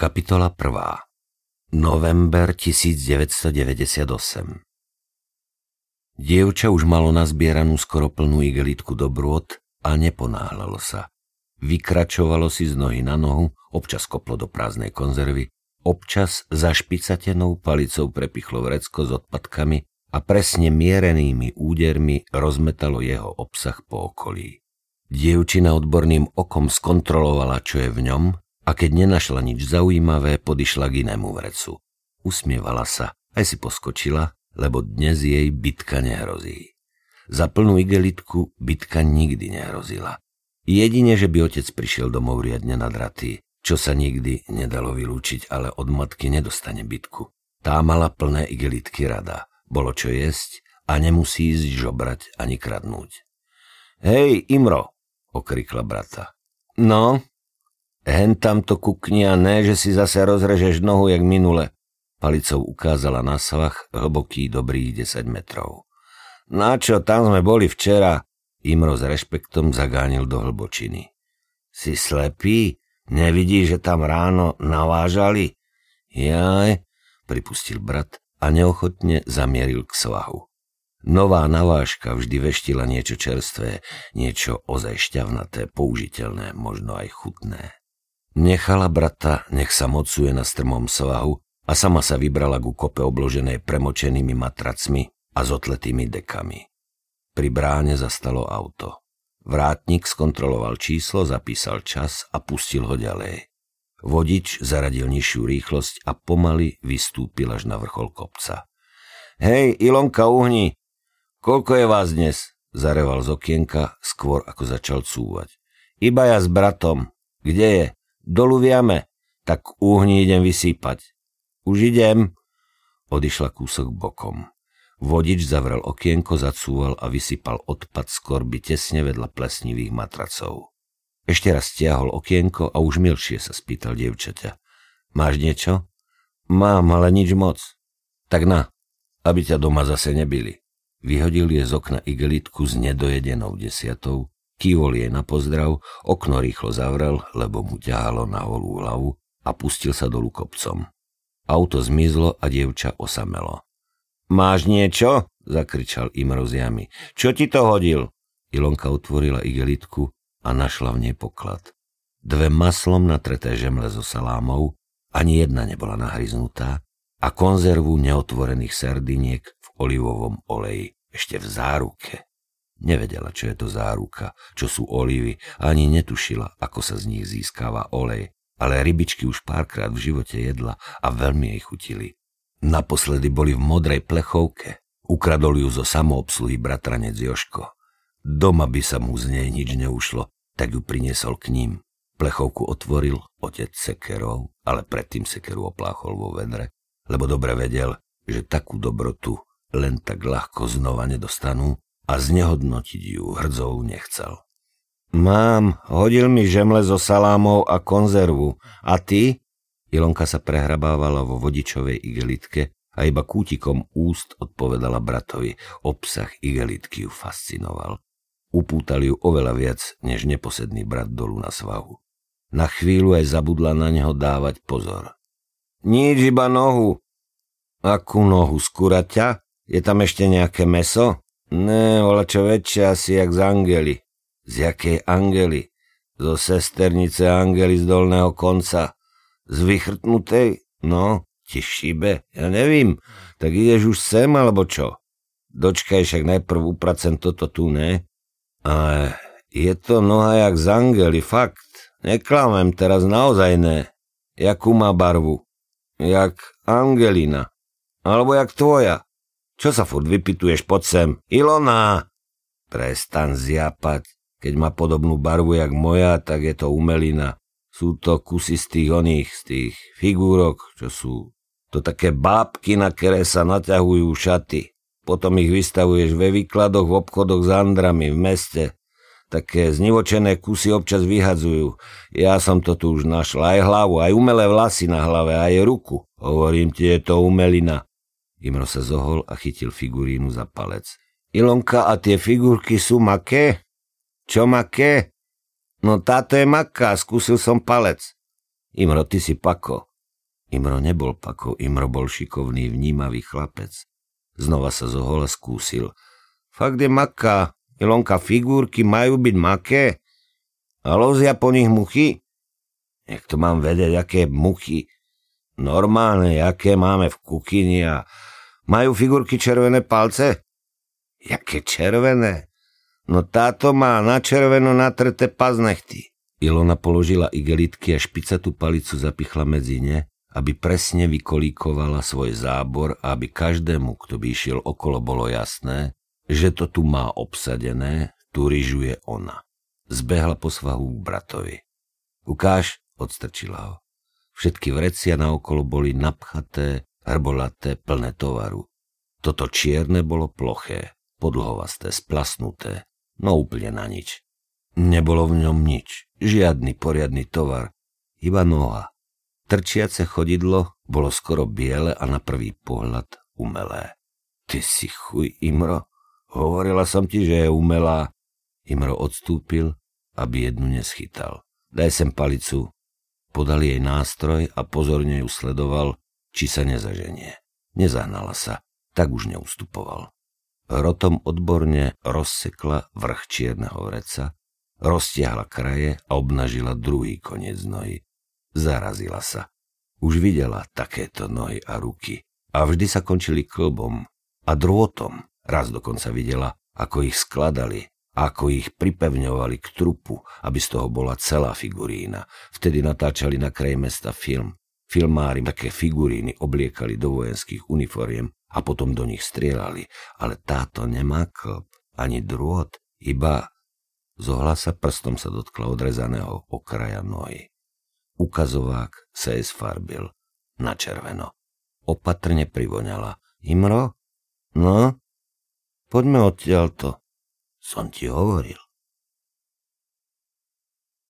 Kapitola 1. November 1998 Dievča už malo nazbieranú skoro plnú igelitku dobrôd a neponáhľalo sa. Vykračovalo si z nohy na nohu, občas koplo do prázdnej konzervy, občas za špicatenou palicou prepichlo vrecko s odpadkami a presne mierenými údermi rozmetalo jeho obsah po okolí. Dievčina odborným okom skontrolovala, čo je v ňom a keď nenašla nič zaujímavé, podišla k inému vrecu. Usmievala sa, aj si poskočila, lebo dnes jej bitka nehrozí. Za plnú igelitku bitka nikdy nehrozila. Jedine, že by otec prišiel domov riadne nadratý, čo sa nikdy nedalo vylúčiť, ale od matky nedostane bitku. Tá mala plné igelitky rada, bolo čo jesť a nemusí ísť žobrať ani kradnúť. Hej, Imro, okrikla brata. No, Hen tam to kukni a ne, že si zase rozrežeš nohu jak minule. Palicou ukázala na svach hlboký dobrých 10 metrov. Na čo, tam sme boli včera. Imro s rešpektom zagánil do hlbočiny. Si slepý? Nevidíš, že tam ráno navážali? Jaj, pripustil brat a neochotne zamieril k svahu. Nová navážka vždy veštila niečo čerstvé, niečo ozaj šťavnaté, použiteľné, možno aj chutné. Nechala brata, nech sa mocuje na strmom svahu a sama sa vybrala ku kope obloženej premočenými matracmi a zotletými dekami. Pri bráne zastalo auto. Vrátnik skontroloval číslo, zapísal čas a pustil ho ďalej. Vodič zaradil nižšiu rýchlosť a pomaly vystúpil až na vrchol kopca. Hej, Ilonka, uhni! Koľko je vás dnes? Zareval z okienka, skôr ako začal cúvať. Iba ja s bratom. Kde je? Dolu vieme, tak úhni idem vysýpať. Už idem. Odišla kúsok bokom. Vodič zavrel okienko, zacúval a vysypal odpad z korby tesne vedľa plesnivých matracov. Ešte raz stiahol okienko a už milšie sa spýtal dievčaťa. Máš niečo? Mám, ale nič moc. Tak na, aby ťa doma zase nebili. Vyhodil je z okna igelitku s nedojedenou desiatou Kývol jej na pozdrav, okno rýchlo zavrel, lebo mu ťahalo na holú hlavu a pustil sa dolu kopcom. Auto zmizlo a dievča osamelo. Máš niečo? zakričal im rozjami. Čo ti to hodil? Ilonka otvorila igelitku a našla v nej poklad. Dve maslom natreté žemle so salámou, ani jedna nebola nahryznutá, a konzervu neotvorených sardiniek v olivovom oleji, ešte v záruke. Nevedela, čo je to záruka, čo sú olivy, ani netušila, ako sa z nich získava olej, ale rybičky už párkrát v živote jedla a veľmi jej chutili. Naposledy boli v modrej plechovke. Ukradol ju zo samoobsluhy bratranec Joško. Doma by sa mu z nej nič neušlo, tak ju priniesol k ním. Plechovku otvoril otec sekerov, ale predtým sekeru opláchol vo vedre, lebo dobre vedel, že takú dobrotu len tak ľahko znova nedostanú a znehodnotiť ju hrdzou nechcel. Mám, hodil mi žemle so salámou a konzervu. A ty? Ilonka sa prehrabávala vo vodičovej igelitke a iba kútikom úst odpovedala bratovi. Obsah igelitky ju fascinoval. Upútal ju oveľa viac, než neposedný brat dolu na svahu. Na chvíľu aj zabudla na neho dávať pozor. Nič, iba nohu. Akú nohu, skuraťa? Je tam ešte nejaké meso? Ne, vola čo väčšie asi jak z Angely. Z jakej Angely? Zo sesternice Angely z dolného konca. Z vychrtnutej? No, ti šibe, ja nevím. Tak ideš už sem, alebo čo? Dočkaj, však najprv upracem toto tu, ne? Ale je to noha jak z Angely, fakt. Neklamem, teraz naozaj ne. Jakú má barvu? Jak Angelina. Alebo jak tvoja. Čo sa furt vypituješ pod sem? Ilona! Prestan zjapať. Keď má podobnú barvu jak moja, tak je to umelina. Sú to kusy z tých oných, z tých figúrok, čo sú to také bábky, na ktoré sa naťahujú šaty. Potom ich vystavuješ ve výkladoch, v obchodoch s andrami, v meste. Také znivočené kusy občas vyhadzujú. Ja som to tu už našla, aj hlavu, aj umelé vlasy na hlave, aj ruku. Hovorím ti, je to umelina. Imro sa zohol a chytil figurínu za palec. Ilonka, a tie figurky sú maké? Čo maké? No táto je maká, skúsil som palec. Imro, ty si pako. Imro nebol pakov, Imro bol šikovný, vnímavý chlapec. Znova sa zohola skúsil. Fakt je maká, Ilonka, figurky majú byť maké? A lozia po nich muchy? Jak to mám vedieť, aké muchy? Normálne, aké máme v kuchyni a majú figurky červené palce? Jaké červené? No táto má na červeno natrté paznechty. Ilona položila igelitky a špicatú palicu zapichla medzi ne, aby presne vykolíkovala svoj zábor a aby každému, kto by išiel okolo, bolo jasné, že to tu má obsadené, tu ryžuje ona. Zbehla po svahu k bratovi. Ukáž, odstrčila ho. Všetky vrecia naokolo boli napchaté, hrbolaté, plné tovaru. Toto čierne bolo ploché, podlhovasté, splasnuté, no úplne na nič. Nebolo v ňom nič, žiadny poriadny tovar, iba noha. Trčiace chodidlo bolo skoro biele a na prvý pohľad umelé. Ty si chuj, Imro, hovorila som ti, že je umelá. Imro odstúpil, aby jednu neschytal. Daj sem palicu, Podal jej nástroj a pozorne ju sledoval, či sa nezaženie. Nezahnala sa, tak už neustupoval. Rotom odborne rozsekla vrch čierneho vreca, roztiahla kraje a obnažila druhý koniec nohy. Zarazila sa. Už videla takéto nohy a ruky a vždy sa končili klbom a drôtom. Raz dokonca videla, ako ich skladali ako ich pripevňovali k trupu, aby z toho bola celá figurína. Vtedy natáčali na kraji mesta film. Filmári také figuríny obliekali do vojenských uniforiem a potom do nich strieľali, ale táto nemá klb, ani drôt, iba zohla sa prstom sa dotkla odrezaného okraja nohy. Ukazovák sa jej sfarbil na červeno. Opatrne privoňala. Imro? No? Poďme odtiaľto. Som ti hovoril.